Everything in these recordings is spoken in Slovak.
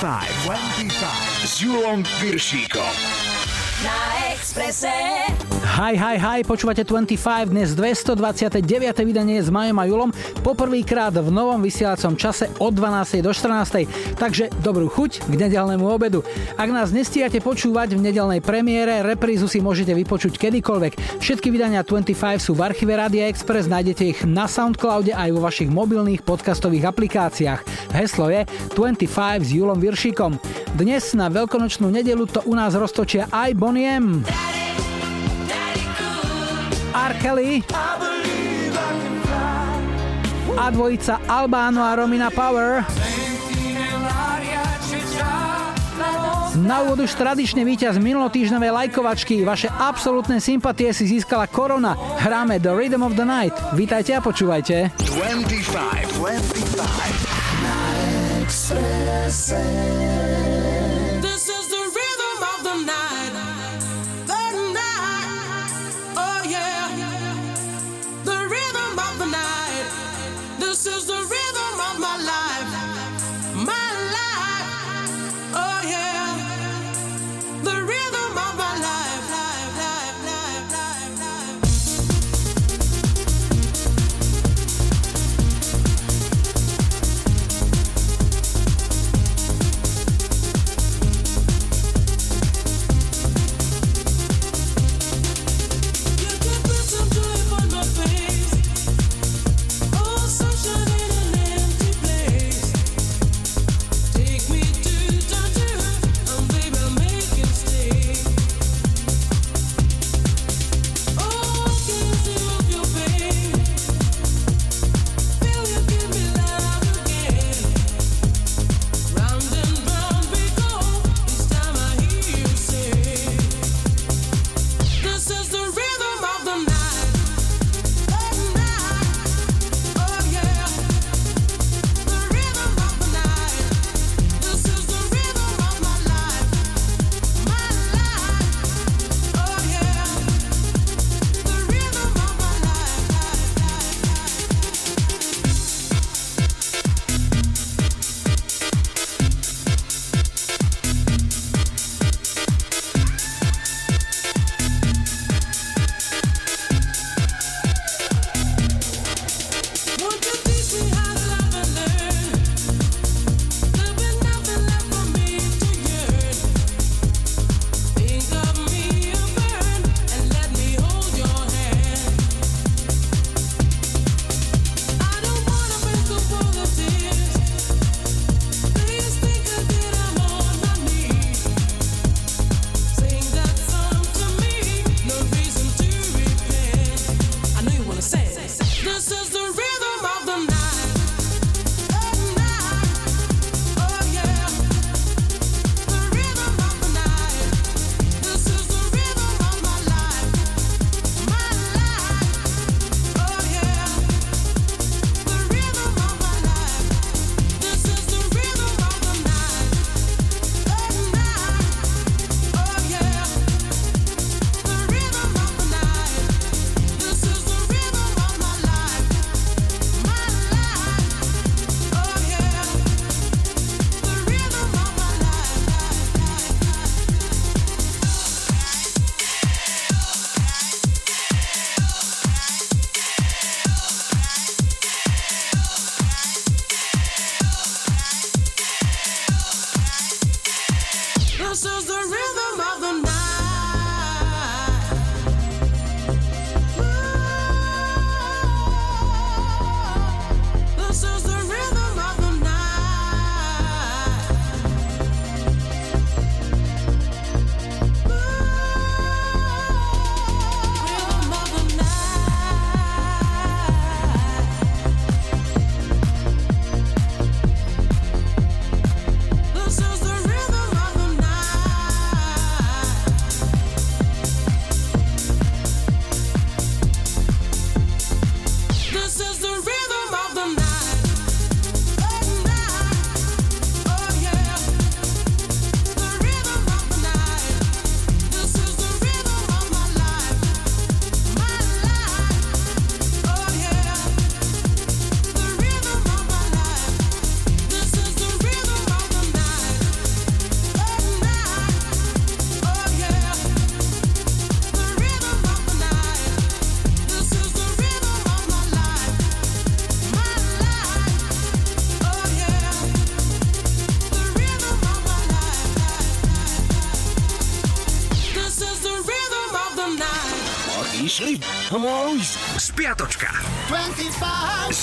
25. 25. S Julom Piršíkom. Na Exprese. Hi, hi, hi, počúvate 25, dnes 229. vydanie s Majom a Julom, poprvýkrát v novom vysielacom čase od 12. do 14. Takže dobrú chuť k nedelnému obedu. Ak nás nestíhate počúvať v nedelnej premiére, reprízu si môžete vypočuť kedykoľvek. Všetky vydania 25 sú v archíve Radia Express, nájdete ich na Soundcloude aj vo vašich mobilných podcastových aplikáciách. Heslo je 25 s Julom Viršíkom. Dnes na veľkonočnú nedelu to u nás roztočia aj Bonnie M. R. Kelly a dvojica Albano a Romina Power. Na úvod už tradične víťaz minulotýždňovej lajkovačky. Vaše absolútne sympatie si získala Korona. Hráme The Rhythm of the Night. Vítajte a počúvajte. 25. 25. Na Spiatočka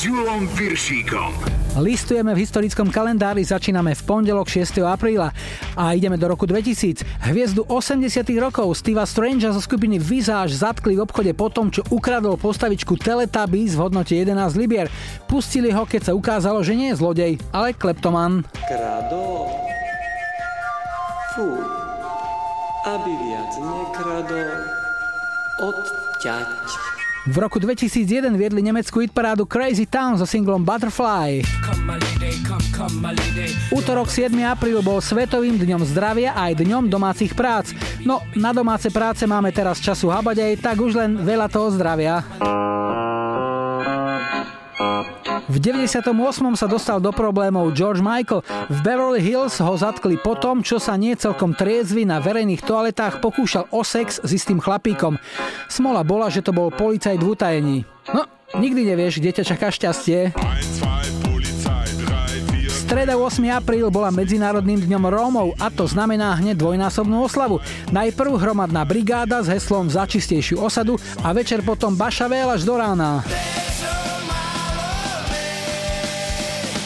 Julom Piršíkom. Listujeme v historickom kalendári, začíname v pondelok 6. apríla a ideme do roku 2000. Hviezdu 80 rokov Steva Strangea zo skupiny Visage zatkli v obchode po tom, čo ukradol postavičku Teletubbies v hodnote 11 libier. Pustili ho, keď sa ukázalo, že nie je zlodej, ale kleptoman. Krado. Fú. Aby viac nekradol. Odťať. V roku 2001 viedli nemeckú hitparádu Crazy Town so singlom Butterfly. Útorok 7. apríl bol Svetovým dňom zdravia aj dňom domácich prác. No, na domáce práce máme teraz času habať aj tak už len veľa toho zdravia. V 98. sa dostal do problémov George Michael. V Beverly Hills ho zatkli po tom, čo sa nie celkom triezvy na verejných toaletách pokúšal o sex s istým chlapíkom. Smola bola, že to bol policajt v utajení. No, nikdy nevieš, kde ťa čaká šťastie. Streda 8. apríl bola Medzinárodným dňom Rómov a to znamená hneď dvojnásobnú oslavu. Najprv hromadná brigáda s heslom za čistejšiu osadu a večer potom Bašavél až do rána.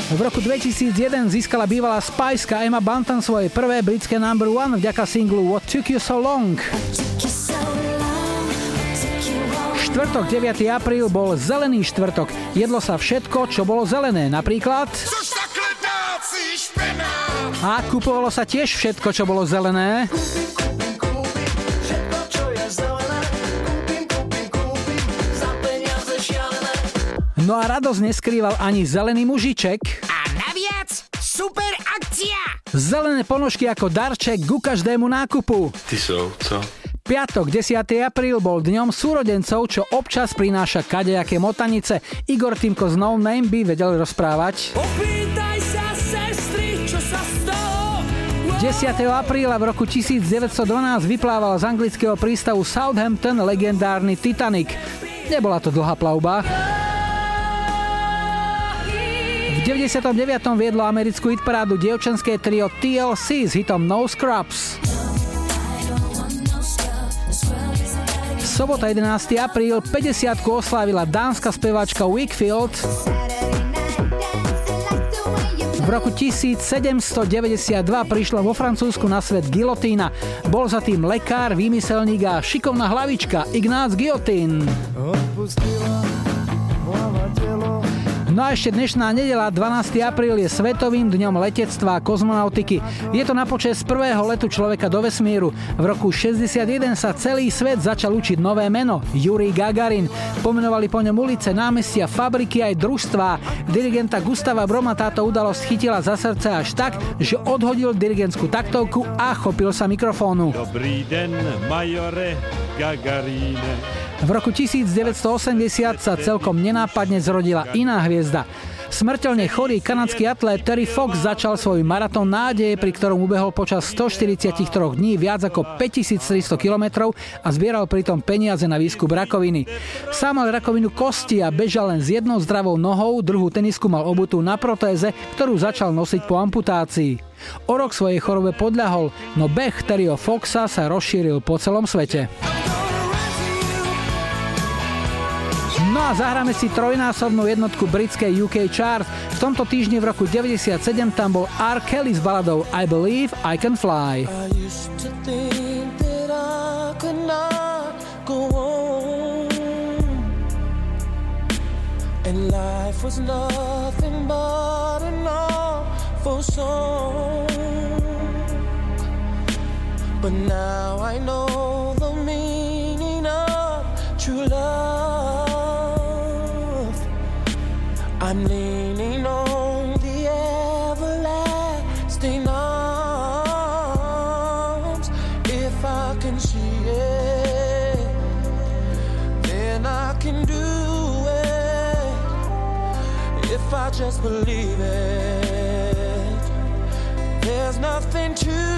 V roku 2001 získala bývalá Spiceka Emma Bantam svoje prvé britské number one vďaka singlu What Took You So Long. Štvrtok 9. apríl bol zelený štvrtok. Jedlo sa všetko, čo bolo zelené. Napríklad... A kupovalo sa tiež všetko, čo bolo zelené. No a radosť neskrýval ani zelený mužiček. A naviac super akcia! Zelené ponožky ako darček ku každému nákupu. Ty sú, co? Piatok 10. apríl bol dňom súrodencov, čo občas prináša kadejaké motanice. Igor Timko z No Name by vedel rozprávať. Opýtaj sa, sestry, čo sa stalo? 10. apríla v roku 1912 vyplával z anglického prístavu Southampton legendárny Titanic. Nebola to dlhá plavba. V 99. viedlo americkú hitparádu dievčenské trio TLC s hitom No Scrubs. Sobota 11. apríl 50 oslávila dánska speváčka Wickfield. V roku 1792 prišla vo Francúzsku na svet gilotína. Bol za tým lekár, výmyselník a šikovná hlavička Ignác Guillotín. No a ešte dnešná nedela, 12. apríl, je Svetovým dňom letectva a kozmonautiky. Je to na počas prvého letu človeka do vesmíru. V roku 61 sa celý svet začal učiť nové meno, Yuri Gagarin. Pomenovali po ňom ulice, námestia, fabriky aj družstvá. Dirigenta Gustava Broma táto udalosť chytila za srdce až tak, že odhodil dirigentskú taktovku a chopil sa mikrofónu. Dobrý den, majore Gagarine. V roku 1980 sa celkom nenápadne zrodila iná hviezda. Smrteľne chorý kanadský atlét Terry Fox začal svoj maratón nádeje, pri ktorom ubehol počas 143 dní viac ako 5300 km a zbieral pritom peniaze na výskup rakoviny. Sám mal rakovinu kosti a bežal len s jednou zdravou nohou, druhú tenisku mal obutú na protéze, ktorú začal nosiť po amputácii. O rok svojej chorobe podľahol, no beh Terryho Foxa sa rozšíril po celom svete. No a zahráme si trojnásobnú jednotku britskej UK Chart. V tomto týždni v roku 97 tam bol R. Kelly s baladou I Believe I Can Fly. And life was nothing but an awful song. But now I know the meaning of true love. I'm leaning on the everlasting arms. If I can see it, then I can do it. If I just believe it, there's nothing to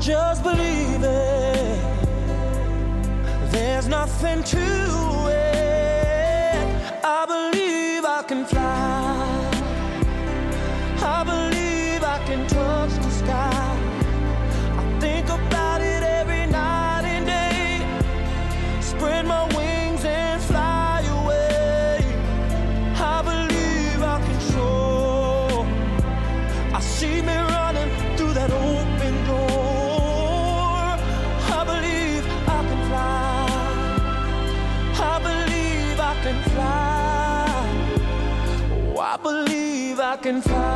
just believe it, there's nothing to believe I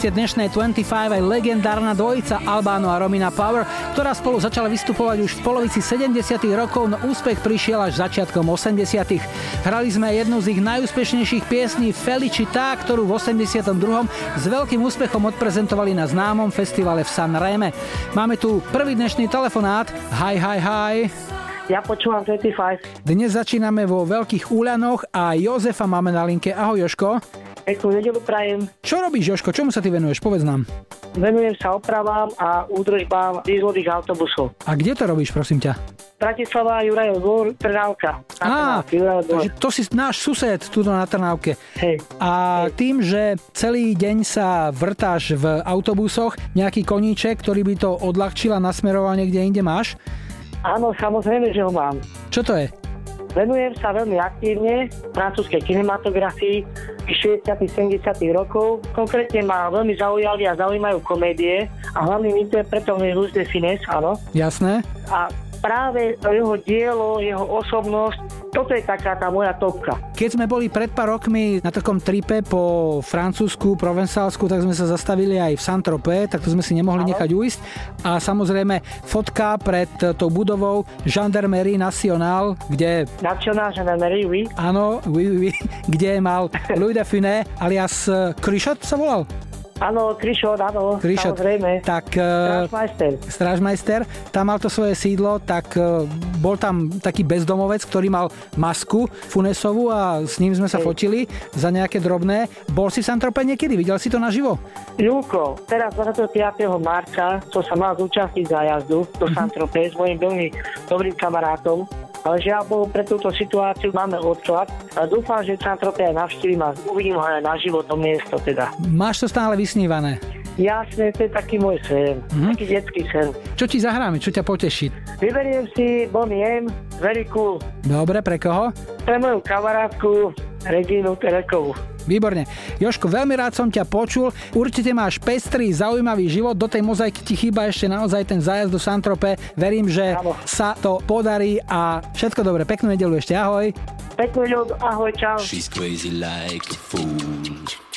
playliste dnešnej 25 aj legendárna dvojica Albano a Romina Power, ktorá spolu začala vystupovať už v polovici 70 rokov, no úspech prišiel až začiatkom 80 Hrali sme jednu z ich najúspešnejších piesní Felicita, ktorú v 82. s veľkým úspechom odprezentovali na známom festivale v San Reme. Máme tu prvý dnešný telefonát. Hi, hi, hi. Ja počúvam 25. Dnes začíname vo Veľkých Úľanoch a Jozefa máme na linke. Ahoj Joško. Peknú nedelu prajem. Čo robíš, Joško? Čomu sa ty venuješ? Povedz nám. Venujem sa opravám a údržbám dízlových autobusov. A kde to robíš, prosím ťa? Bratislava, Jurajov dvor, Trnávka. Á, takže to si náš sused tu na Trnávke. Hej. A tým, že celý deň sa vrtáš v autobusoch, nejaký koníček, ktorý by to odľahčil a nasmeroval niekde inde máš? Áno, samozrejme, že ho mám. Čo to je? Venujem sa veľmi aktívne francúzskej kinematografii 60 70 rokov. Konkrétne ma veľmi zaujali a zaujímajú komédie a hlavným interpretom je Louis de Finesse, áno. Jasné. A práve jeho dielo, jeho osobnosť, toto je taká tá moja topka. Keď sme boli pred pár rokmi na takom tripe po Francúzsku, Provencálsku, tak sme sa zastavili aj v Saint-Tropez, tak to sme si nemohli Áno. nechať uísť. A samozrejme fotka pred tou budovou Gendarmerie Nationale, kde National Gendarmerie, oui. Áno, oui, oui, oui, kde mal Louis de Funès alias eh, Krišot sa volal? Áno, Krišot, áno, Krišot. samozrejme. Tak eh, Strážmajster. Strážmajster, tam mal to svoje sídlo, tak eh, bol tam taký bezdomovec, ktorý mal masku Funesovú a s ním sme sa Hej. fotili za nejaké drobné. Bol si v Santrope niekedy? Videl si to naživo? Júko, teraz 25. marca som sa mal zúčastniť za jazdu do Mhm. Saint-Tropez s mojim veľmi dobrým kamarátom. Ale žiaľ Bohu, pre túto situáciu máme odklad. A dúfam, že Saint-Tropez aj navštívim a uvidím ho aj naživo to miesto teda. Máš to stále vysnívané. Jasne, to je taký môj sen. Mhm. Taký detský sen. Čo ti zahráme? Čo ťa poteší? Vyberiem si Bonnie M, Very Cool, Dobre, pre koho? pre moju kamarátku Regínu Terekovú. Výborne. Joško, veľmi rád som ťa počul. Určite máš pestrý, zaujímavý život. Do tej mozaiky ti chýba ešte naozaj ten zájazd do Santrope. Verím, že Áno. sa to podarí a všetko dobre. Peknú nedelu ešte. Ahoj. Peknú ľud, ahoj, čau. She's crazy like a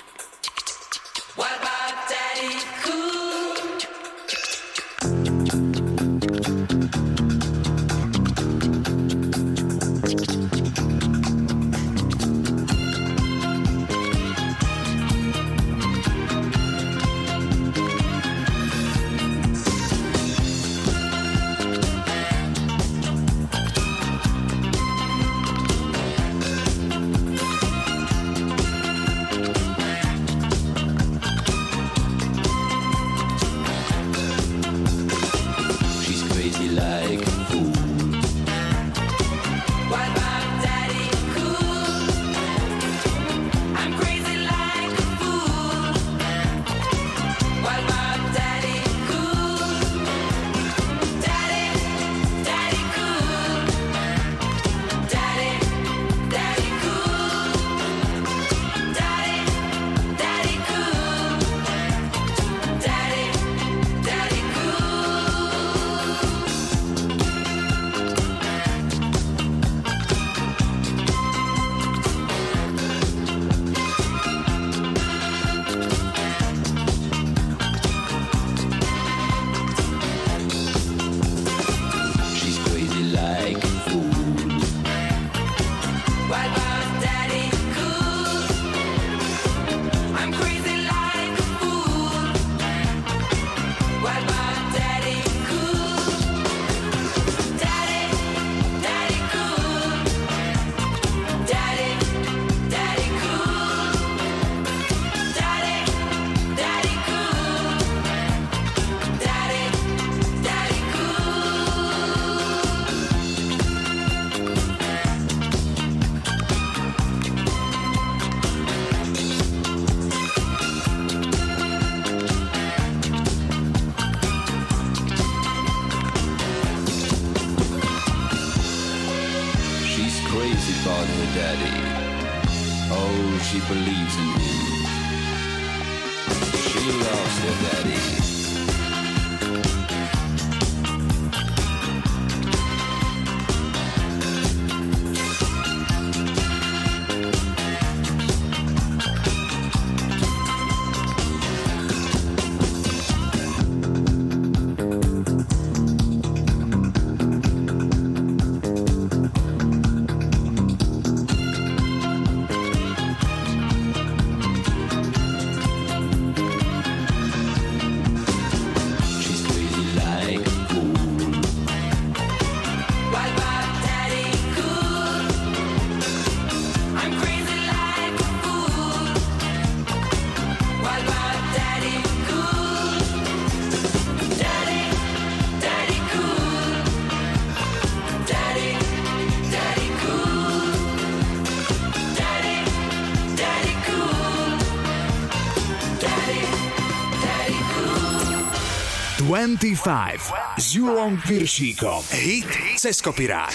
25 s Julom Piršíkom. Hit cez kopirák.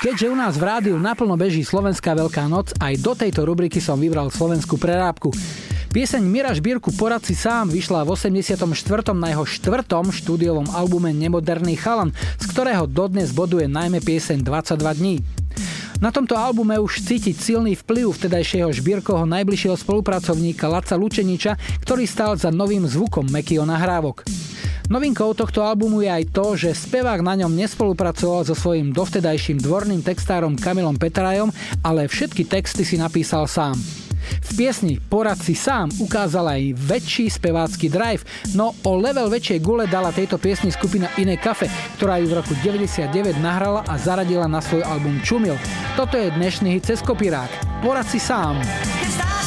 Keďže u nás v rádiu naplno beží Slovenská Veľká noc, aj do tejto rubriky som vybral slovenskú prerábku. Pieseň Mira Žbírku Poradci sám vyšla v 84. na jeho štvrtom štúdiovom albume Nemoderný chalan, z ktorého dodnes boduje najmä pieseň 22 dní. Na tomto albume už cítiť silný vplyv vtedajšieho Žbírkoho najbližšieho spolupracovníka Laca Lučeniča, ktorý stál za novým zvukom Mekio nahrávok. Novinkou tohto albumu je aj to, že spevák na ňom nespolupracoval so svojím dovtedajším dvorným textárom Kamilom Petrajom, ale všetky texty si napísal sám. V piesni Porad si sám ukázal aj väčší spevácky drive, no o level väčšej gule dala tejto piesni skupina Iné kafe, ktorá ju v roku 99 nahrala a zaradila na svoj album Čumil. Toto je dnešný hit cez kopírák. Porad si sám. Keď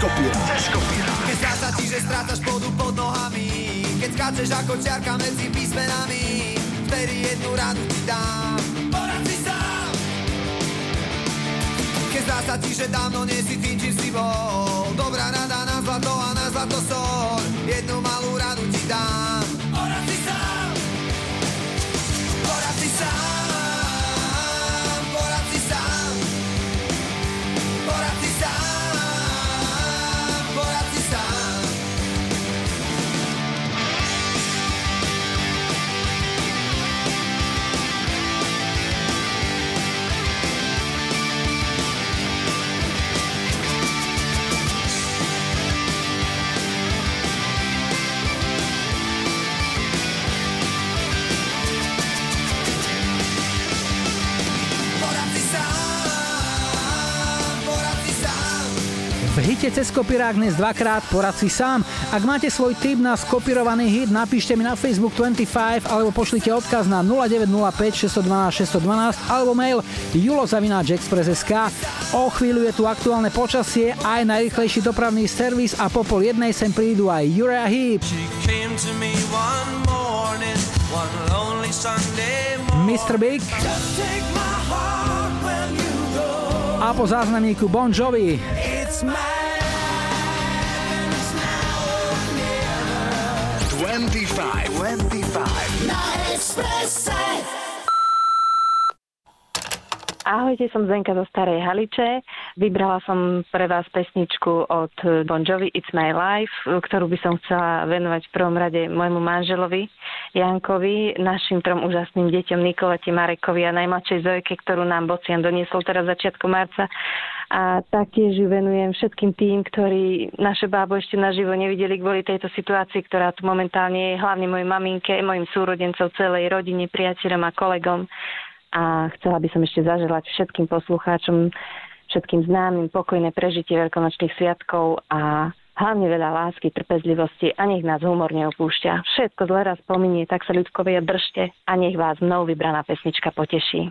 cez kopírák. Keď zdá sa ti, že strácaš pôdu pod nohami Keď skáčeš ako čiarka medzi písmenami Vtedy jednu radu ti dám. Porad si sám! Keď zdá sa ti, že dávno nie si tým, čím si bol Dobrá rada na zlato a na zlato sol Jednu malú radu ti dám. Porad si sám! Porad si sám hite cez kopírák dnes dvakrát porad si sám. Ak máte svoj tip na skopirovaný hit, napíšte mi na Facebook 25 alebo pošlite odkaz na 0905 612 612 alebo mail julozavináčexpress.sk O chvíľu je tu aktuálne počasie, aj najrychlejší dopravný servis a po pol jednej sem prídu aj Uriah Heep. Mr. Big my a po záznamníku Bon Jovi. It's mine. 25. 25. Na Expresse. Ahojte, som Zenka zo Starej Haliče. Vybrala som pre vás pesničku od Bon Jovi It's My Life, ktorú by som chcela venovať v prvom rade môjmu manželovi Jankovi, našim trom úžasným deťom Nikolete, Marekovi a najmladšej Zojke, ktorú nám Bocian doniesol teraz začiatku marca. A taktiež ju venujem všetkým tým, ktorí naše bábo ešte naživo nevideli kvôli tejto situácii, ktorá tu momentálne je, hlavne mojej maminke, mojim súrodencom, celej rodine, priateľom a kolegom a chcela by som ešte zaželať všetkým poslucháčom, všetkým známym pokojné prežitie veľkonočných sviatkov a hlavne veľa lásky, trpezlivosti a nech nás humor neopúšťa. Všetko zle raz pominie, tak sa ľudkovia držte a nech vás mnou vybraná pesnička poteší.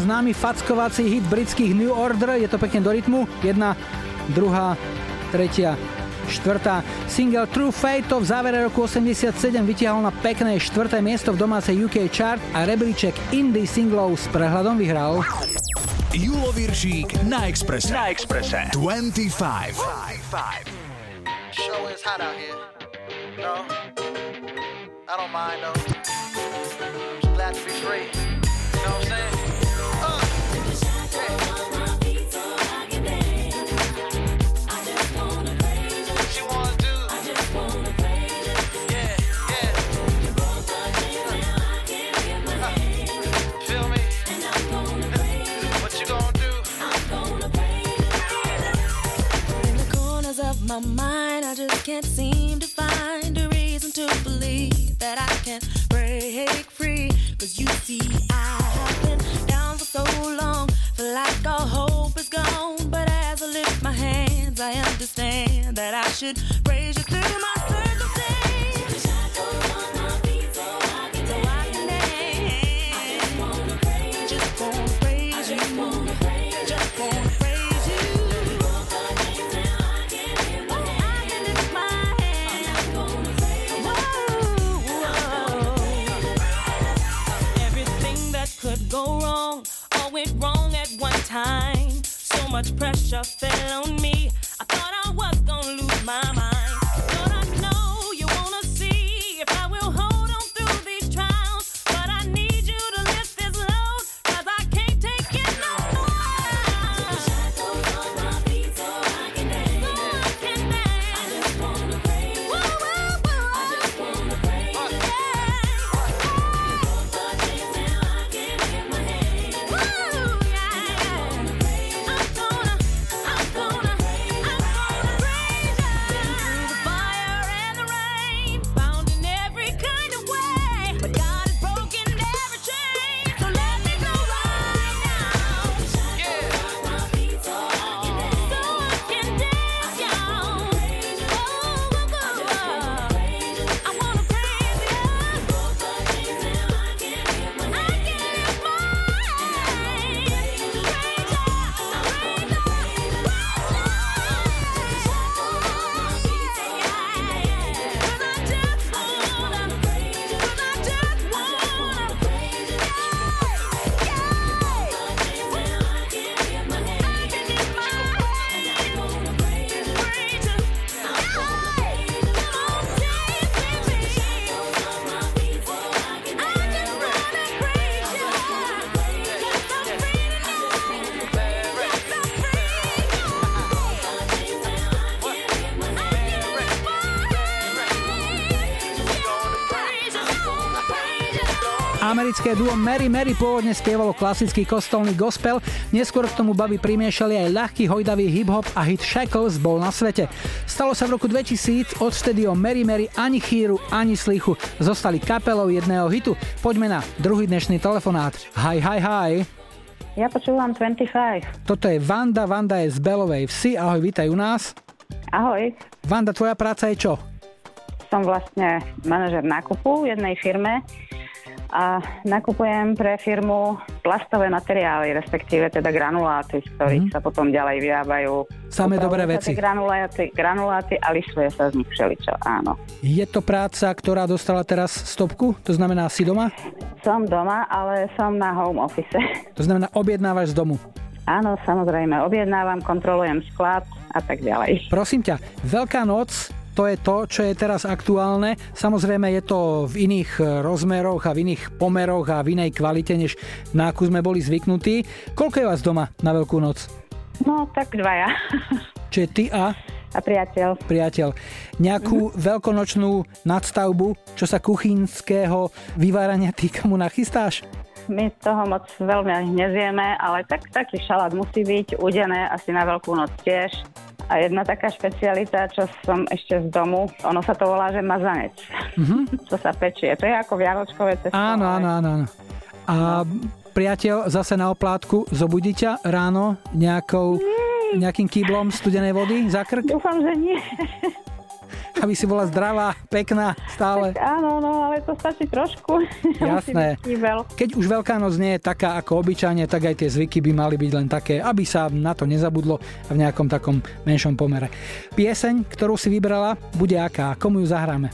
známy fackovací hit britských New Order, je to pekne do rytmu, jedna, druhá, tretia, štvrtá. Single True Fate to v závere roku 87 vytiahol na pekné štvrté miesto v domácej UK chart a rebríček indie singlov s prehľadom vyhral. Julo Viršík na Expresse. Na Expresse. 25. 25. Show is hot out here. Pressure fell on me. Americké duo Mary Mary pôvodne spievalo klasický kostolný gospel, neskôr k tomu baby primiešali aj ľahký hojdavý hip-hop a hit Shackles bol na svete. Stalo sa v roku 2000, odvtedy o Mary Mary ani chýru, ani slichu zostali kapelou jedného hitu. Poďme na druhý dnešný telefonát. Hi, hi, hi. Ja počúvam 25. Toto je Vanda, Vanda je z Belovej vsi, ahoj, vítaj u nás. Ahoj. Vanda, tvoja práca je čo? Som vlastne manažer nákupu v jednej firme a nakupujem pre firmu plastové materiály, respektíve teda granuláty, z ktorých mm. sa potom ďalej vyrábajú. Samé dobré veci. Granuláty, granuláty a lisuje sa z nich všeličo, áno. Je to práca, ktorá dostala teraz stopku? To znamená, si doma? Som doma, ale som na home office. To znamená, objednávaš z domu. Áno, samozrejme, objednávam, kontrolujem sklad a tak ďalej. Prosím ťa, Veľká noc to je to, čo je teraz aktuálne. Samozrejme je to v iných rozmeroch a v iných pomeroch a v inej kvalite, než na akú sme boli zvyknutí. Koľko je vás doma na Veľkú noc? No, tak dvaja. Čiže ty a? A priateľ. Priateľ. Nejakú veľkonočnú nadstavbu, čo sa kuchynského vyvárania týka mu nachystáš? My toho moc veľmi ani nevieme, ale tak, taký šalát musí byť, udené asi na Veľkú noc tiež. A jedna taká špecialita, čo som ešte z domu, ono sa to volá, že mazanec. Mhm. čo sa pečie. To je ako vianočkové cesto. Áno, áno, áno. áno. A priateľ zase na oplátku zobudí ťa ráno nejakou, nejakým kýblom studenej vody za krk? Dúfam, že nie. Aby si bola zdravá, pekná, stále. Tak áno, no, ale to stačí trošku. Jasné. Keď už Veľká noc nie je taká ako obyčajne, tak aj tie zvyky by mali byť len také, aby sa na to nezabudlo a v nejakom takom menšom pomere. Pieseň, ktorú si vybrala, bude aká? Komu ju zahráme?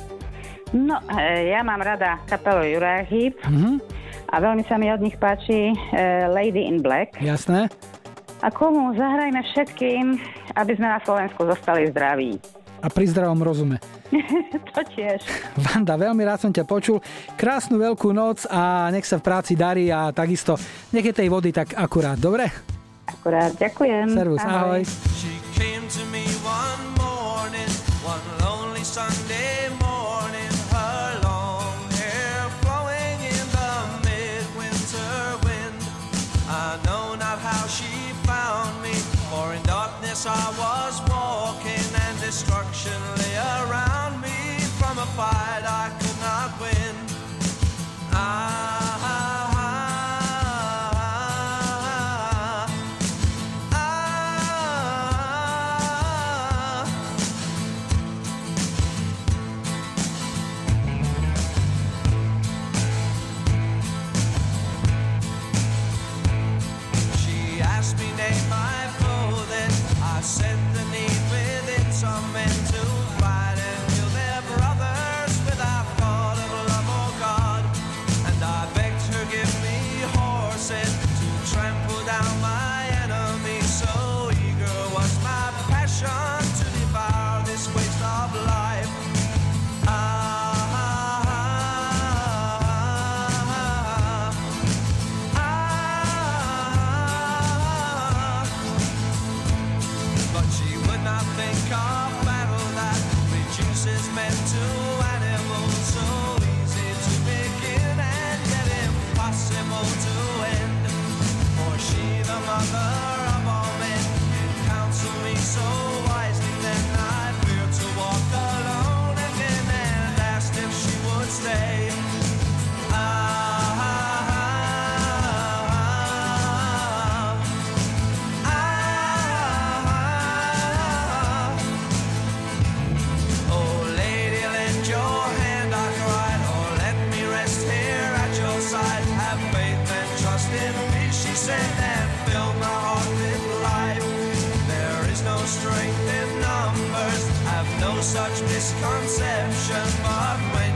No, e, ja mám rada kapelu Uriah Heep Mhm, a veľmi sa mi od nich páči e, Lady in Black. jasné. A komu zahrajme všetkým, aby sme na Slovensku zostali zdraví. A pri zdravom rozume. to tiež. Vanda, veľmi rád som ťa počul. Krásnu veľkú noc a nech sa v práci darí a takisto nech je tej vody tak akurát, dobre? Akurát, ďakujem. Servus, ahoj. I know not how she found me, for in darkness I was walking, destruction lay around me. From a fight I could not win. Ah, trusted me, she said that filled my heart with life. There is no strength in numbers, I've no such misconception, but when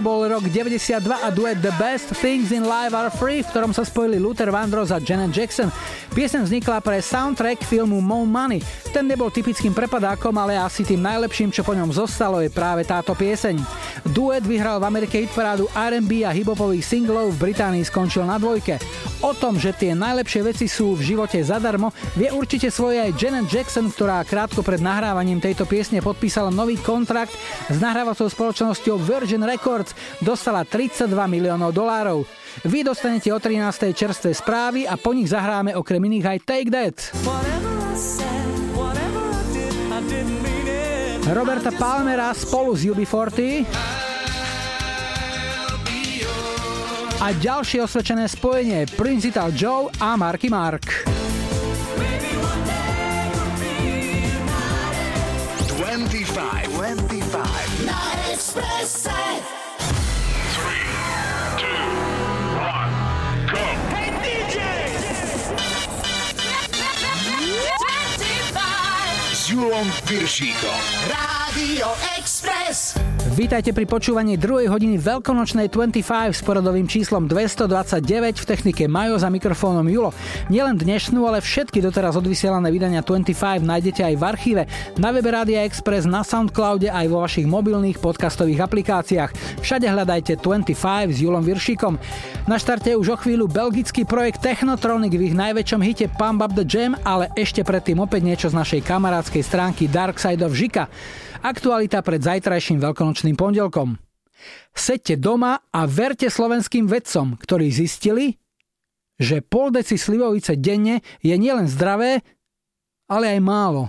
Toto bol rok 92 a duet The Best Things in Life Are Free, v ktorom sa spojili Luther Vandross a Janet Jackson. Piesen vznikla pre soundtrack filmu Mo Money. Ten nebol typickým prepadákom, ale asi tým najlepším, čo po ňom zostalo, je práve táto pieseň. Duet vyhral v Amerike hitparádu R&B a hiphopových singlov, v Británii skončil na dvojke. O tom, že tie najlepšie veci sú v živote zadarmo, vie určite svoje aj Janet Jackson, ktorá krátko pred nahrávaním tejto piesne podpísala nový kontrakt s nahrávacou spoločnosťou Virgin Records, dostala 32 miliónov dolárov. Vy dostanete o 13. čerstvé správy a po nich zahráme okrem iných aj Take That. Roberta Palmera spolu s UB40 a ďalšie osvedčené spojenie Principal Joe a Marky Mark. 25. 25. Na Expresse. Hey DJ! S Julom Piršíkom. Rádio Express. Vítajte pri počúvaní 2. hodiny veľkonočnej 25 s poradovým číslom 229 v technike Majo za mikrofónom Julo. Nielen dnešnú, ale všetky doteraz odvysielané vydania 25 nájdete aj v archíve, na webe Rádia Express, na Soundcloude aj vo vašich mobilných podcastových aplikáciách. Všade hľadajte 25 s Julom Viršíkom. Na štarte už o chvíľu belgický projekt Technotronic v ich najväčšom hite Pump Up the Jam, ale ešte predtým opäť niečo z našej kamarádskej stránky Dark Side of Žika. Aktualita pred zajtrajším veľkonočným pondelkom. Sedte doma a verte slovenským vedcom, ktorí zistili, že pol deci slivovice denne je nielen zdravé, ale aj málo.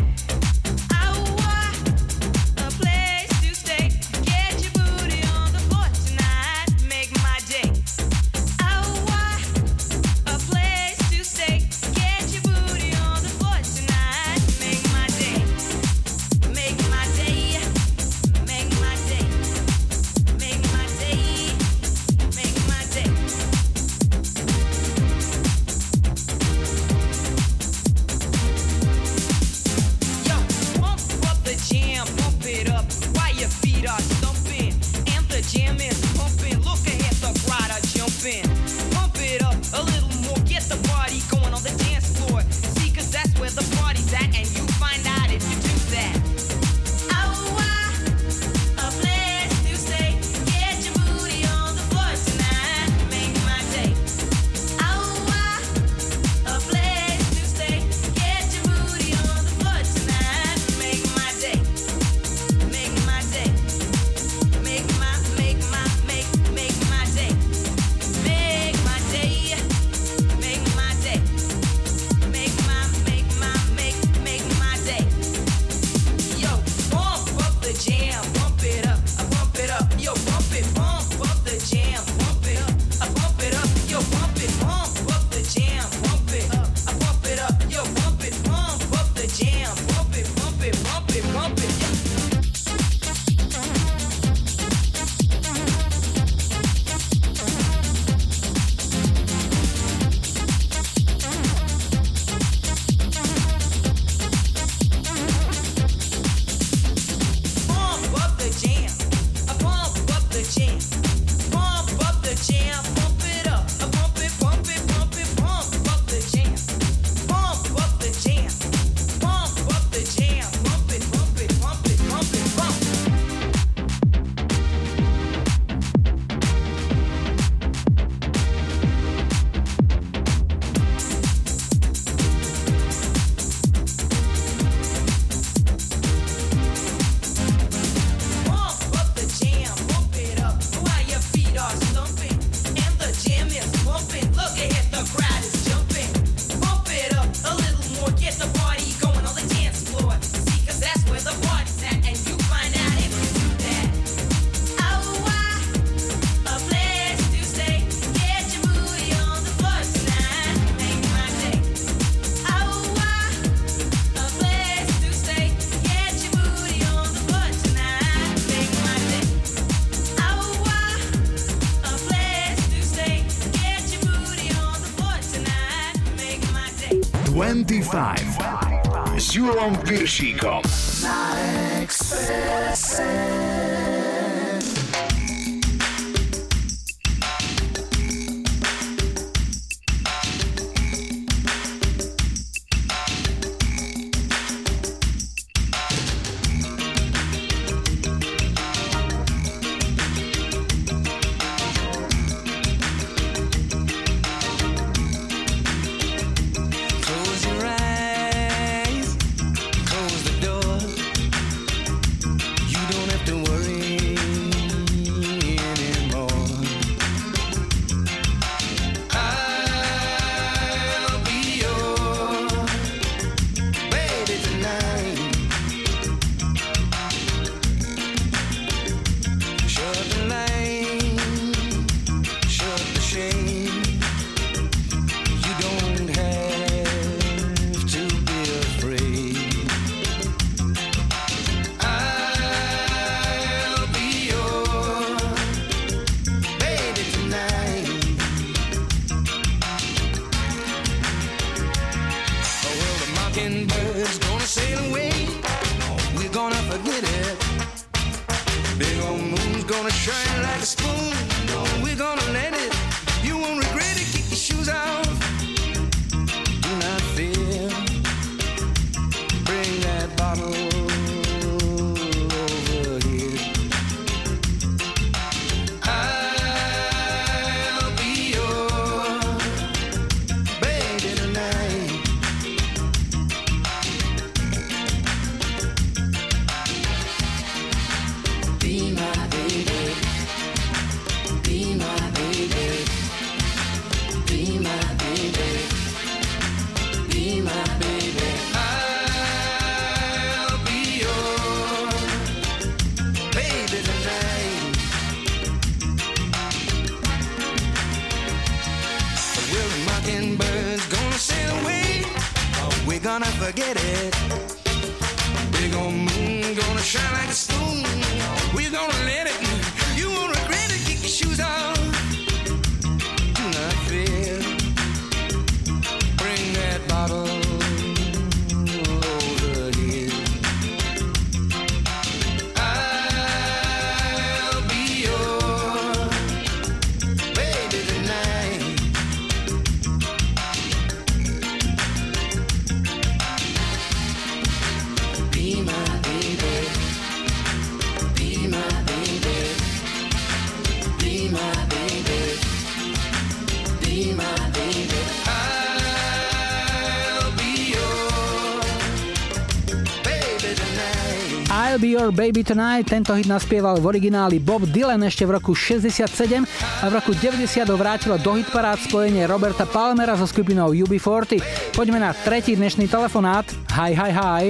25 s Julom your baby tonight. Tento hit naspieval v origináli Bob Dylan ešte v roku 67 a v roku 90 ho vrátilo do hitparád spojenie Roberta Palmera so skupinou UB40. Poďme na tretí dnešný telefonát. Hi, hi, hi.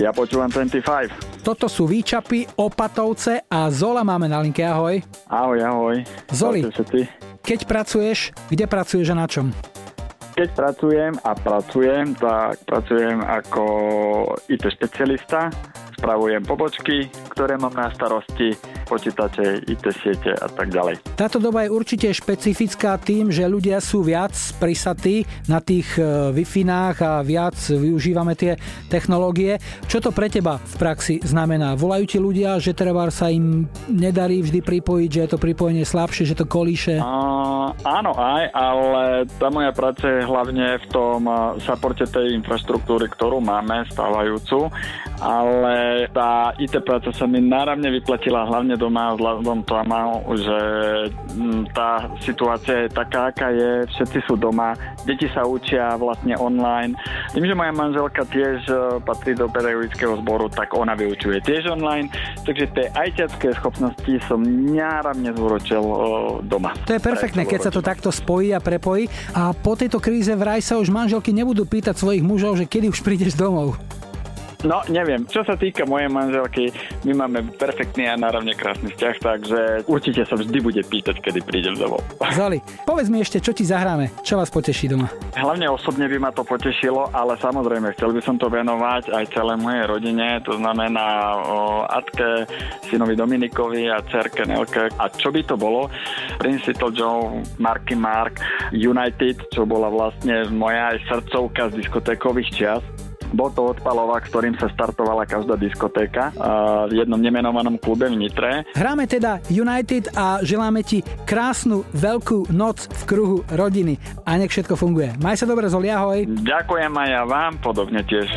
Ja počúvam 25. Toto sú Výčapy, Opatovce a Zola máme na linke. Ahoj. Ahoj, ahoj. Zoli, keď pracuješ, kde pracuješ a na čom? Keď pracujem a pracujem, tak pracujem ako IT špecialista, spravujem pobočky, ktoré mám na starosti, počítače, IT siete a tak ďalej. Táto doba je určite špecifická tým, že ľudia sú viac prisatí na tých e, wi a viac využívame tie technológie. Čo to pre teba v praxi znamená? Volajú ti ľudia, že treba sa im nedarí vždy pripojiť, že je to pripojenie slabšie, že to kolíše? A, áno aj, ale tá moja práca je hlavne v tom a, supporte tej infraštruktúry, ktorú máme, stávajúcu, ale tá IT práca sa mi náravne vyplatila hlavne doma vzhľadom tomu, že mm, tá situácia je taká, aká je, všetci sú doma, deti sa učia vlastne online. Tým, že moja manželka tiež e, patrí do pedagogického zboru, tak ona vyučuje tiež online, takže tie ajťacké schopnosti som náravne zúročil e, doma. To je perfektné, keď sa to takto spojí a prepojí. A po tejto kríze vraj sa už manželky nebudú pýtať svojich mužov, že kedy už prídeš domov. No, neviem. Čo sa týka mojej manželky, my máme perfektný a náravne krásny vzťah, takže určite sa vždy bude pýtať, kedy prídem domov. Zoli, povedz mi ešte, čo ti zahráme, čo vás poteší doma. Hlavne osobne by ma to potešilo, ale samozrejme chcel by som to venovať aj celé mojej rodine, to znamená o Atke, synovi Dominikovi a cerke Nelke. A čo by to bolo? Prince Little Joe, Marky Mark, United, čo bola vlastne moja aj srdcovka z diskotékových čias. Bol to odpalovák, ktorým sa startovala každá diskotéka v jednom nemenovanom klube v Nitre. Hráme teda United a želáme ti krásnu veľkú noc v kruhu rodiny a nech všetko funguje. Maj sa dobre, Zoli, ahoj. Ďakujem aj ja vám, podobne tiež.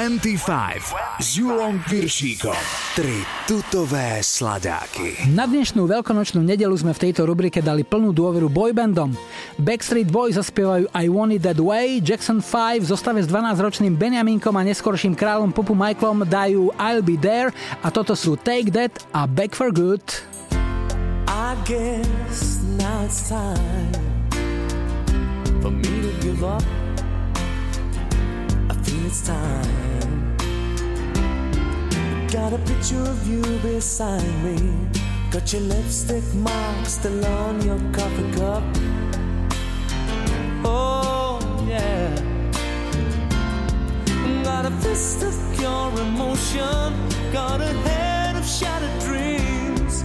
25 s Julom Piršíkom. Tri tutové sladáky. Na dnešnú veľkonočnú nedelu sme v tejto rubrike dali plnú dôveru boybandom. Backstreet Boys zaspievajú I Want It That Way, Jackson 5 v zostave s 12-ročným Benjaminkom a neskorším kráľom popu Michaelom dajú I'll Be There a toto sú Take That a Back for Good. I guess now it's time for me to give up. I feel it's time. Got a picture of you beside me. Got your lipstick mark still on your coffee cup. Oh, yeah. Got a fist of pure emotion. Got a head of shattered dreams.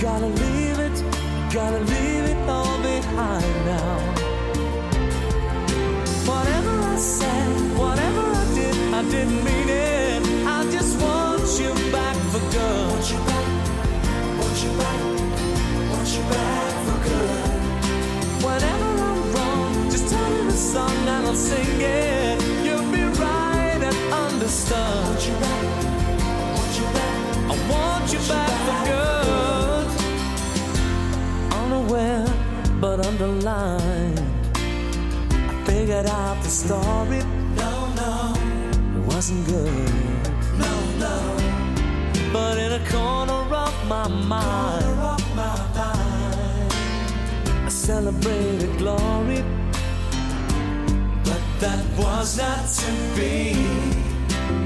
Gotta leave it, gotta leave it all behind now. Whatever I said, whatever I did, I didn't mean it. I want you back for good. Want you back, want you back, want you back for good. Whenever I'm wrong, just tell me the song and I'll sing it. You'll be right and understood. Want you back, want you back, I want you back for good. Unaware but underlined. I figured out the story. No, no, it wasn't good. But in a corner of my mind, I celebrated glory. But that was not to be.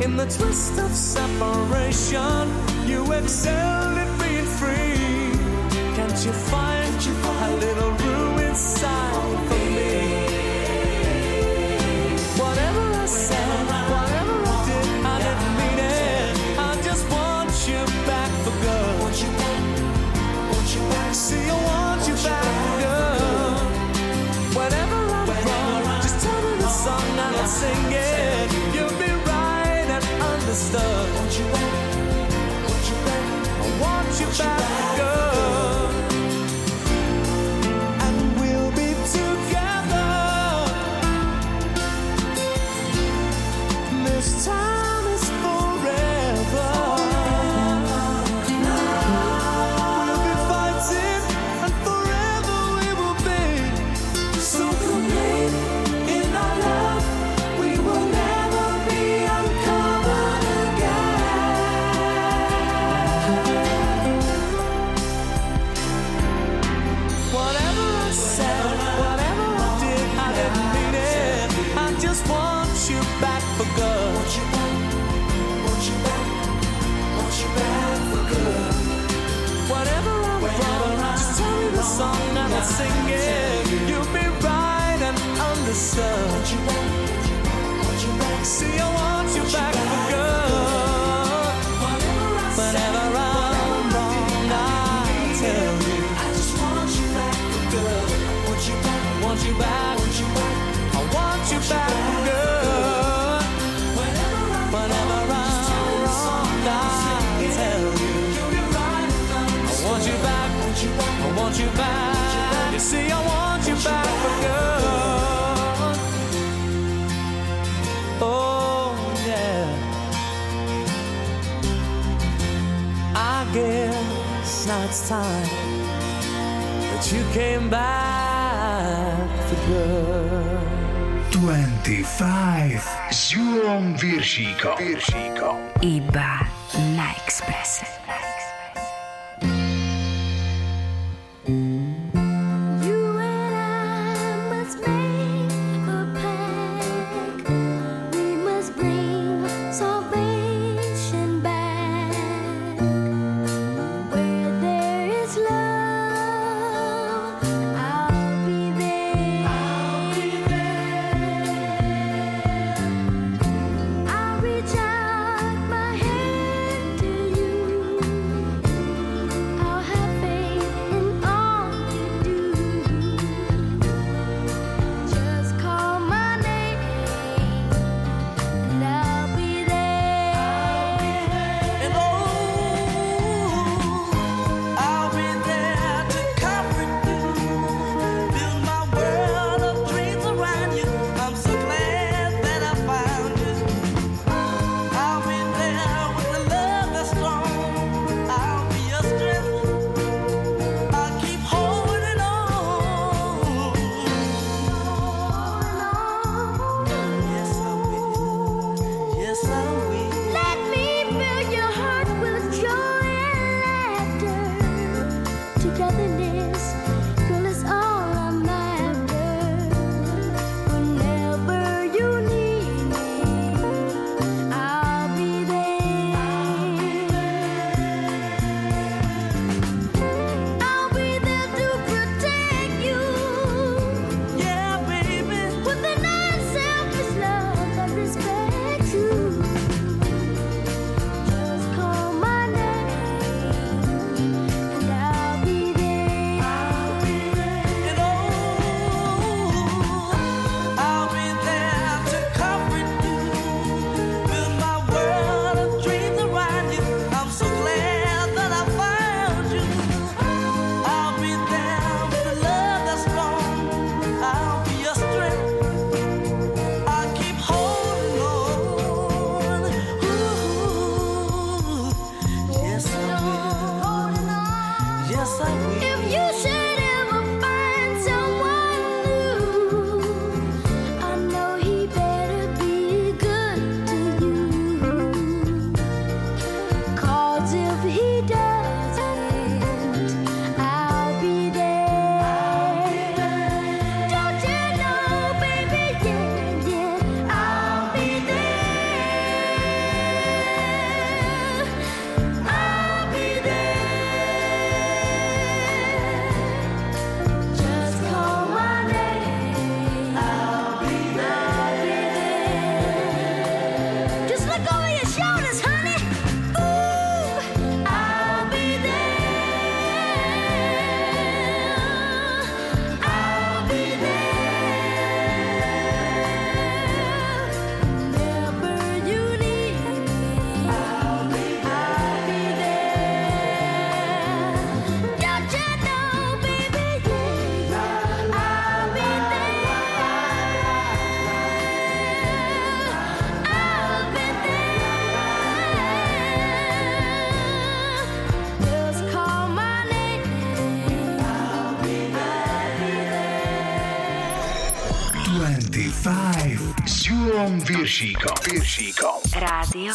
In the twist of separation, you excelled at being free. Can't you find a little room inside back for. Whenever I'm wrong, just tell me the song and I'll sing it. You'll be right and understood. Want you back. I want you back for Piršíkom. Piršíkom. Rádio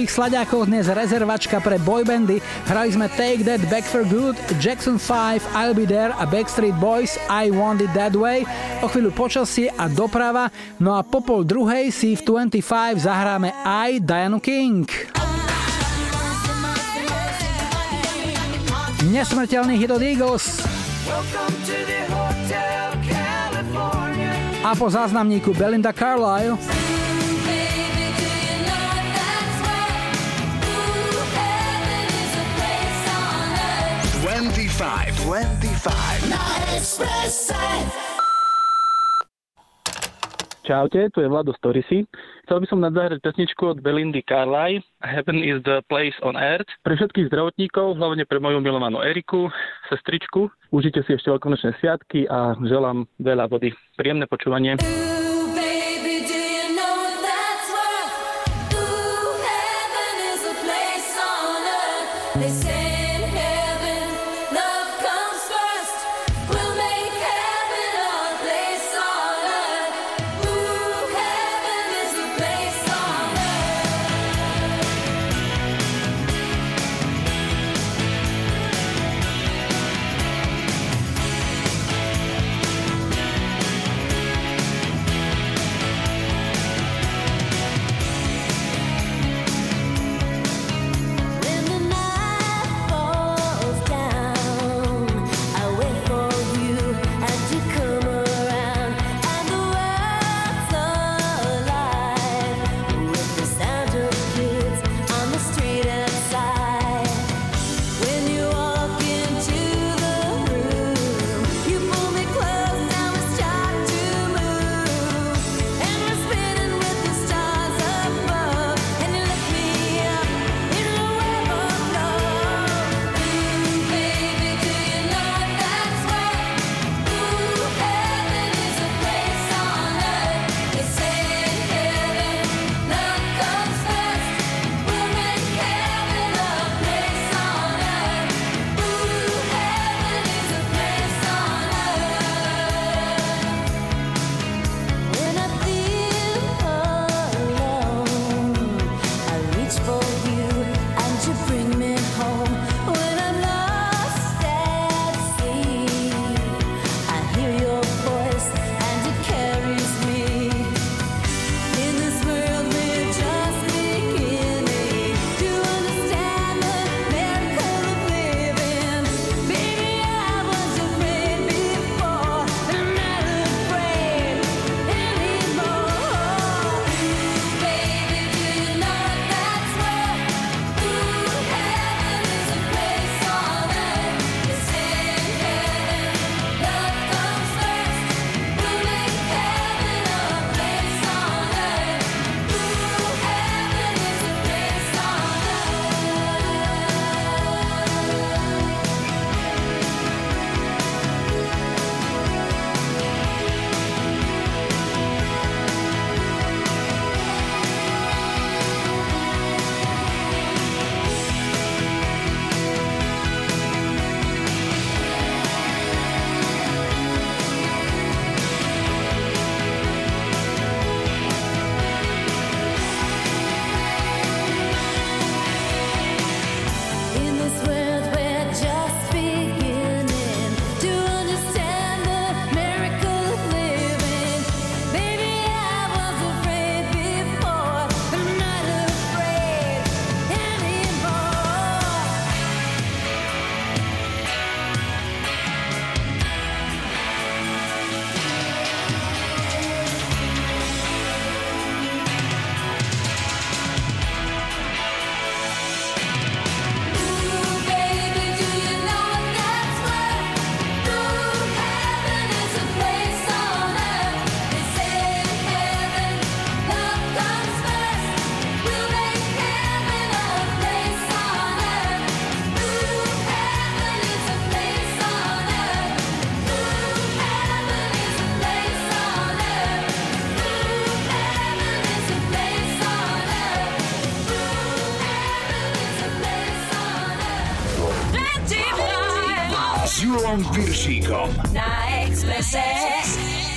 nových slaďákov dnes rezervačka pre boybandy. Hrali sme Take That Back for Good, Jackson 5, I'll Be There a Backstreet Boys I Want It That Way. O chvíľu počasie a doprava. No a popol druhej si v 25 zahráme aj Dianu King. Nesmrteľný hit od Eagles. A po záznamníku Belinda Carlisle. 25. Na Čaute, tu je Vlado Storisy. Chcel by som nadzahrať pesničku od Belindy Carlyle Heaven is the place on earth. Pre všetkých zdravotníkov, hlavne pre moju milovanú Eriku, sestričku. Užite si ešte veľkonočné sviatky a želám veľa vody. Príjemné počúvanie. They say Julom Viršíkom. Na Exprese.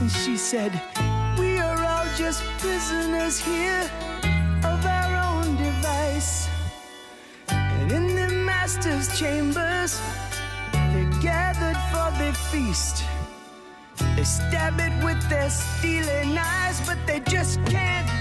And she said, We are all just prisoners here of our own device. And in the master's chambers, they're gathered for the feast. They stab it with their steely knives, but they just can't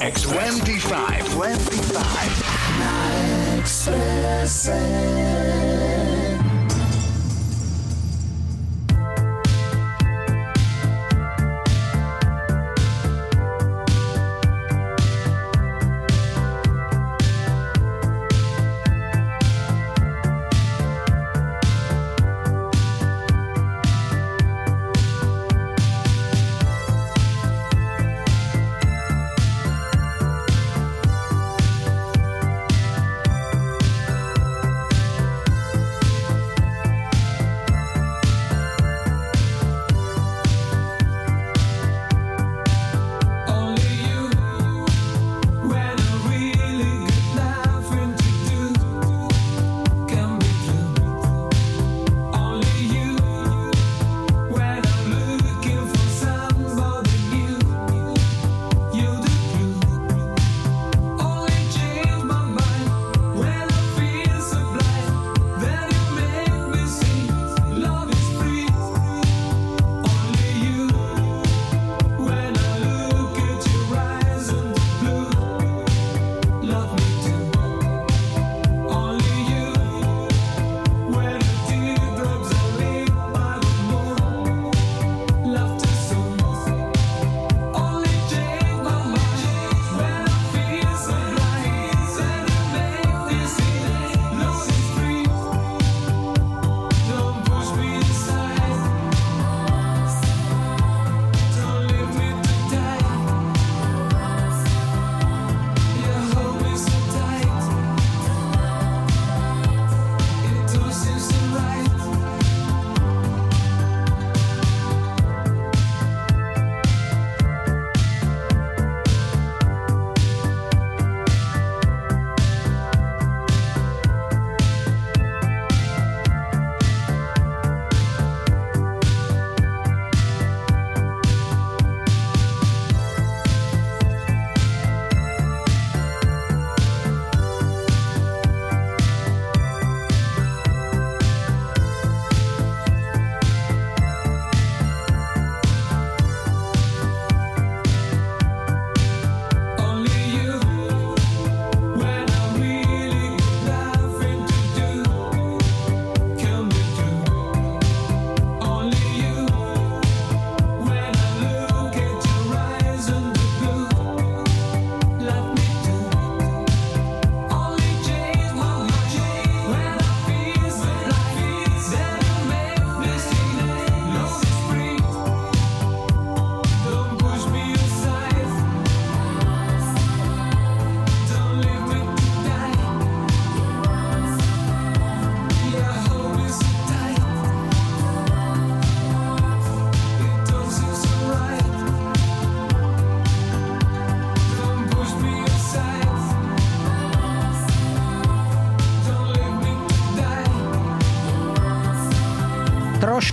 Express. 25. 25. Na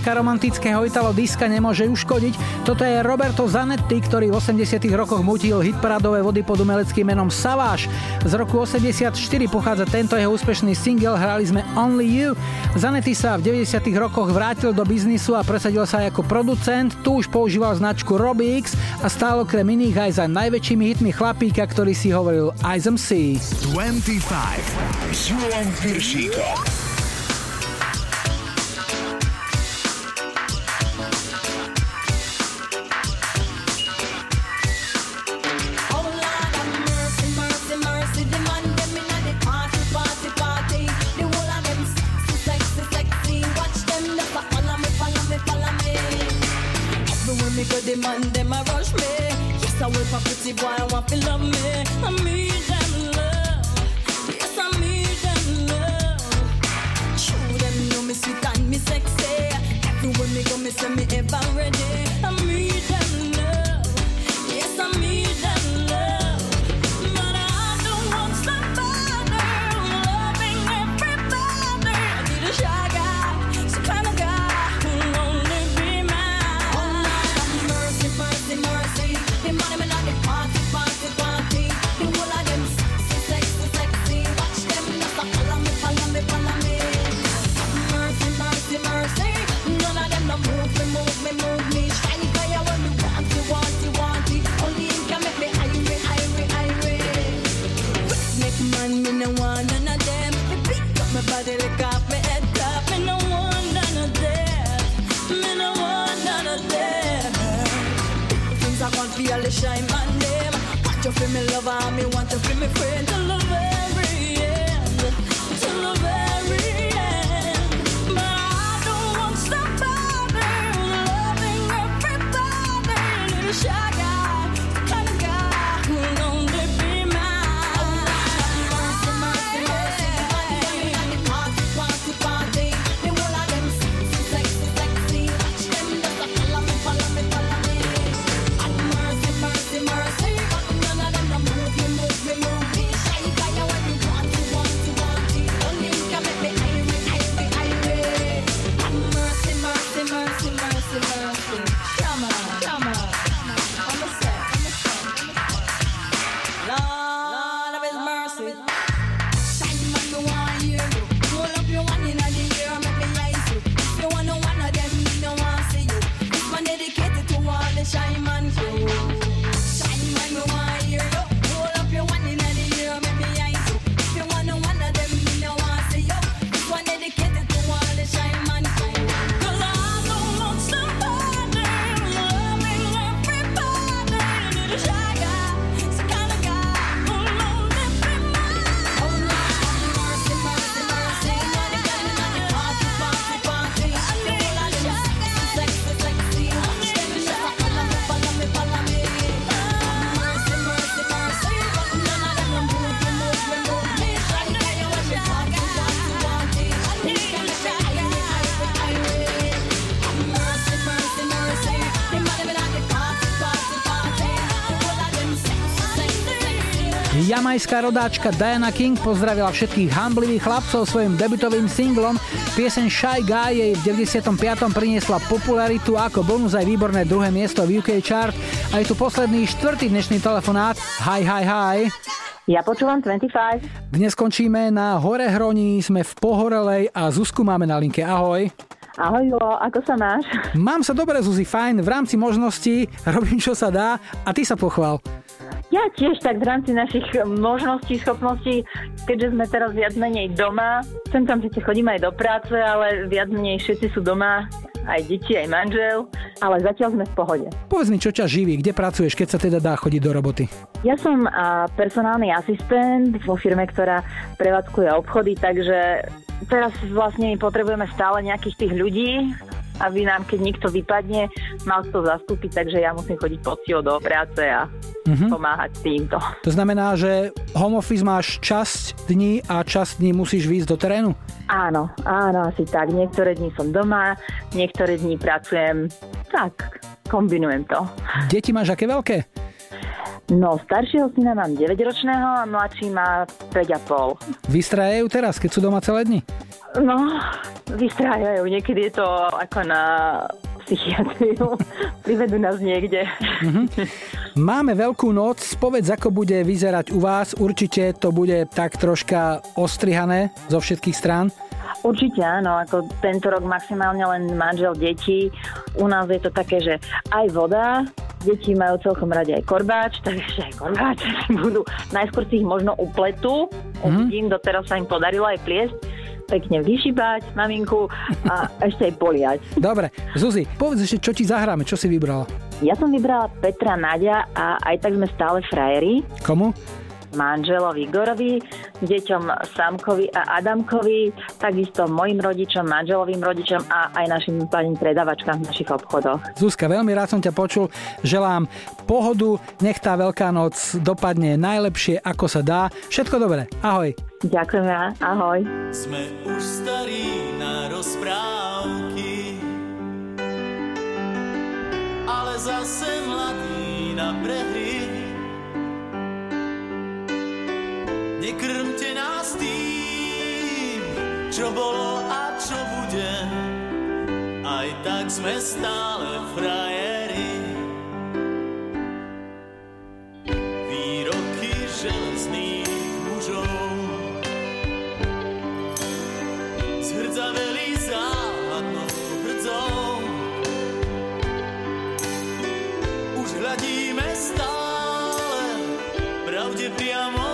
troška romantického italo diska nemôže uškodiť. Toto je Roberto Zanetti, ktorý v 80 rokoch mutil hitparádové vody pod umeleckým menom Savage. Z roku 84 pochádza tento jeho úspešný single, hrali sme Only You. Zanetti sa v 90 rokoch vrátil do biznisu a presadil sa ako producent, tu už používal značku Robbie X a stál okrem iných aj za najväčšími hitmi chlapíka, ktorý si hovoril Ism C. 25 s Julom Piršíkom. Jamajská rodáčka Diana King pozdravila všetkých hamblivých chlapcov svojim debutovým singlom. Pieseň Shy Guy jej v 95. priniesla popularitu ako bonus aj výborné druhé miesto v UK chart. A je tu posledný štvrtý dnešný telefonát. Hi, hi, hi. Ja počúvam 25. Dnes končíme na Hore Hroní, sme v Pohorelej a Zuzku máme na linke. Ahoj. Ahoj, Julo, ako sa máš? Mám sa dobre, Zuzi, fajn. V rámci možností robím, čo sa dá a ty sa pochvál. Ja tiež tak v rámci našich možností, schopností, keďže sme teraz viac menej doma, sem tam síce chodíme aj do práce, ale viac menej všetci sú doma, aj deti, aj manžel, ale zatiaľ sme v pohode. Povedz mi, čo ťa živí, kde pracuješ, keď sa teda dá chodiť do roboty? Ja som personálny asistent vo firme, ktorá prevádzkuje obchody, takže teraz vlastne potrebujeme stále nejakých tých ľudí, aby nám, keď nikto vypadne, mal kto zastúpiť, takže ja musím chodiť poctivo do práce a Mhm. pomáhať týmto. To znamená, že home office máš časť dní a časť dní musíš výjsť do terénu? Áno, áno, asi tak. Niektoré dni som doma, niektoré dni pracujem. Tak, kombinujem to. Deti máš aké veľké? No, staršieho syna mám 9-ročného a mladší má 5,5. Vystrajajú teraz, keď sú doma celé dni? No, vystrájajú. Niekedy je to ako na psychiatriu. Privedú nás niekde. Mhm. Máme veľkú noc, povedz, ako bude vyzerať u vás. Určite to bude tak troška ostrihané zo všetkých strán. Určite áno, ako tento rok maximálne len manžel detí. U nás je to také, že aj voda, deti majú celkom radi aj korbáč, takže aj korbáč budú. Najskôr si ich možno upletú, uvidím, doteraz sa im podarilo aj pliesť, pekne vyšibať maminku a ešte aj poliať. Dobre, Zuzi, povedz ešte, čo ti zahráme, čo si vybrala? Ja som vybrala Petra Nadia a aj tak sme stále frajeri. Komu? Manželovi Igorovi, deťom Samkovi a Adamkovi, takisto mojim rodičom, manželovým rodičom a aj našim pani predavačkám v našich obchodoch. Zuzka, veľmi rád som ťa počul. Želám pohodu, nech tá Veľká noc dopadne najlepšie, ako sa dá. Všetko dobré. Ahoj. Ďakujeme, ahoj. Sme už starí na rozprávky, ale zase mladí na prehry. Nekrmte nás tým, čo bolo a čo bude, aj tak sme stále frajeri. Výroky železných mužov zhrdzaveli záhadnou hrdzou. Už hľadíme stále pravde priamo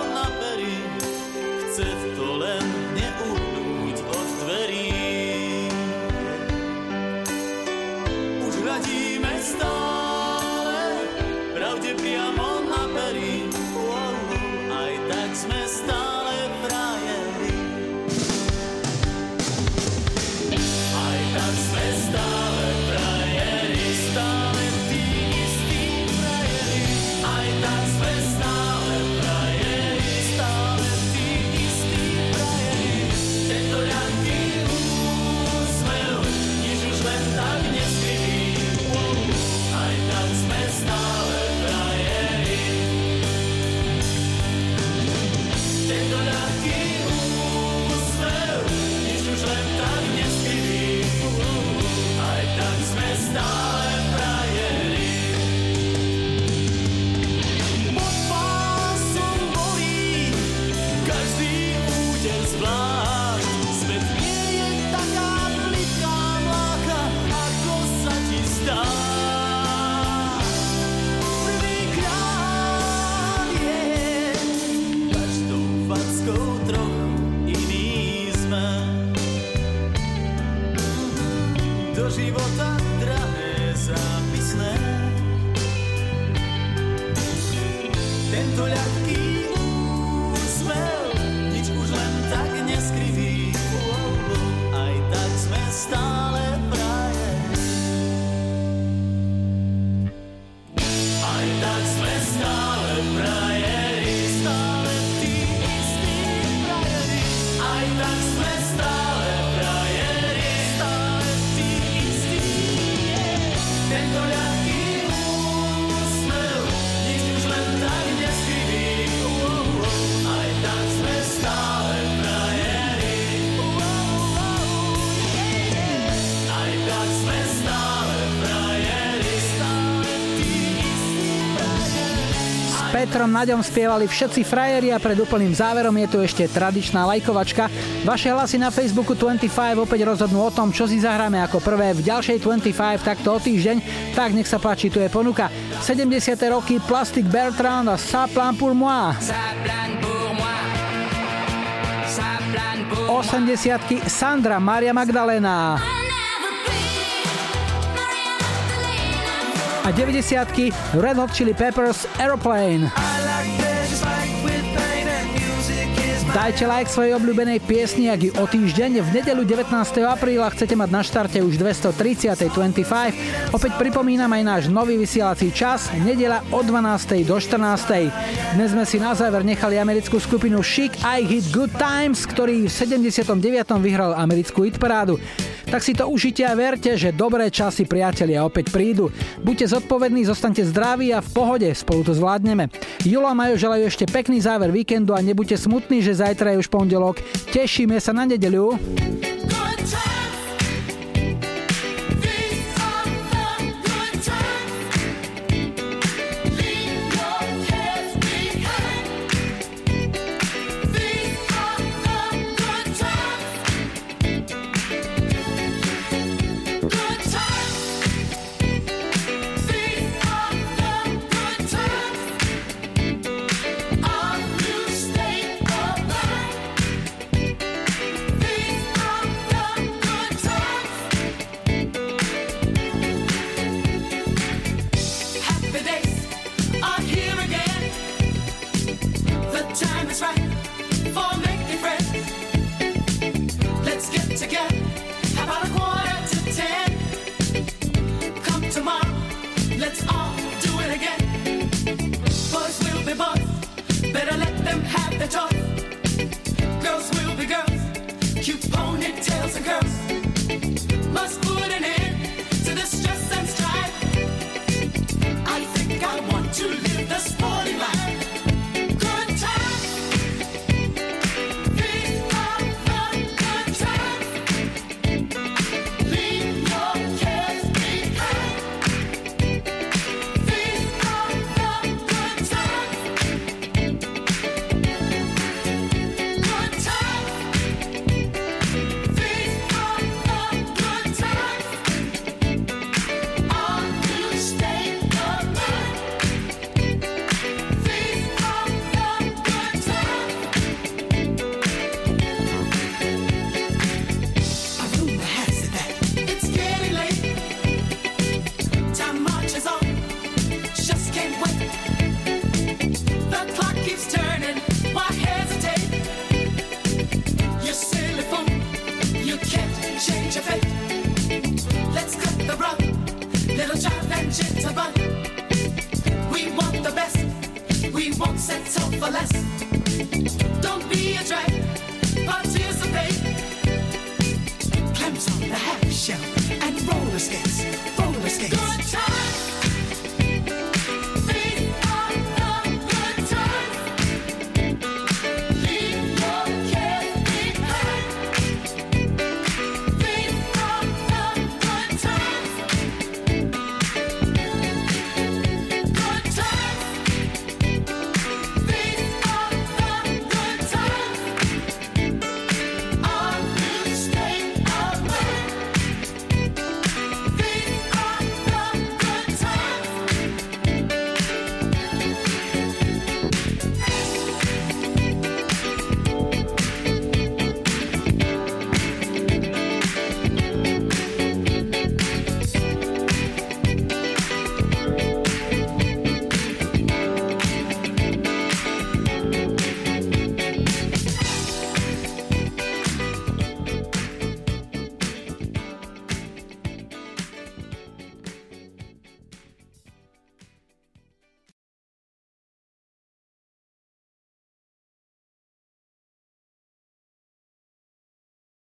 mesma está. S Petrom Naďom spievali všetci frajeri a pred úplným záverom je tu ešte tradičná lajkovačka. Vaše hlasy na Facebooku 25 opäť rozhodnú o tom, čo si zahráme ako prvé v ďalšej 25 takto o týždeň. Tak nech sa páči, tu je ponuka. 70. roky Plastic Bertrand a Saplan pour moi. 80. Sandra Maria Magdalena. A 90. Red Hot Chili Peppers Aeroplane. Dajte like svojej obľúbenej piesni, ak ju o týždeň v nedelu 19. apríla chcete mať na štarte už 230. 25. Opäť pripomínam aj náš nový vysielací čas, nedela od 12. do 14. Dnes sme si na záver nechali americkú skupinu Chic I Hit Good Times, ktorý v 79. vyhral americkú hitparádu. Tak si to užite a verte, že dobré časy priatelia opäť prídu. Buďte zodpovední, zostaňte zdraví a v pohode, spolu to zvládneme. Julo a Majo želajú ešte pekný záver víkendu a nebuďte smutní, že zajtra je už pondelok. Tešíme sa na nedeľu.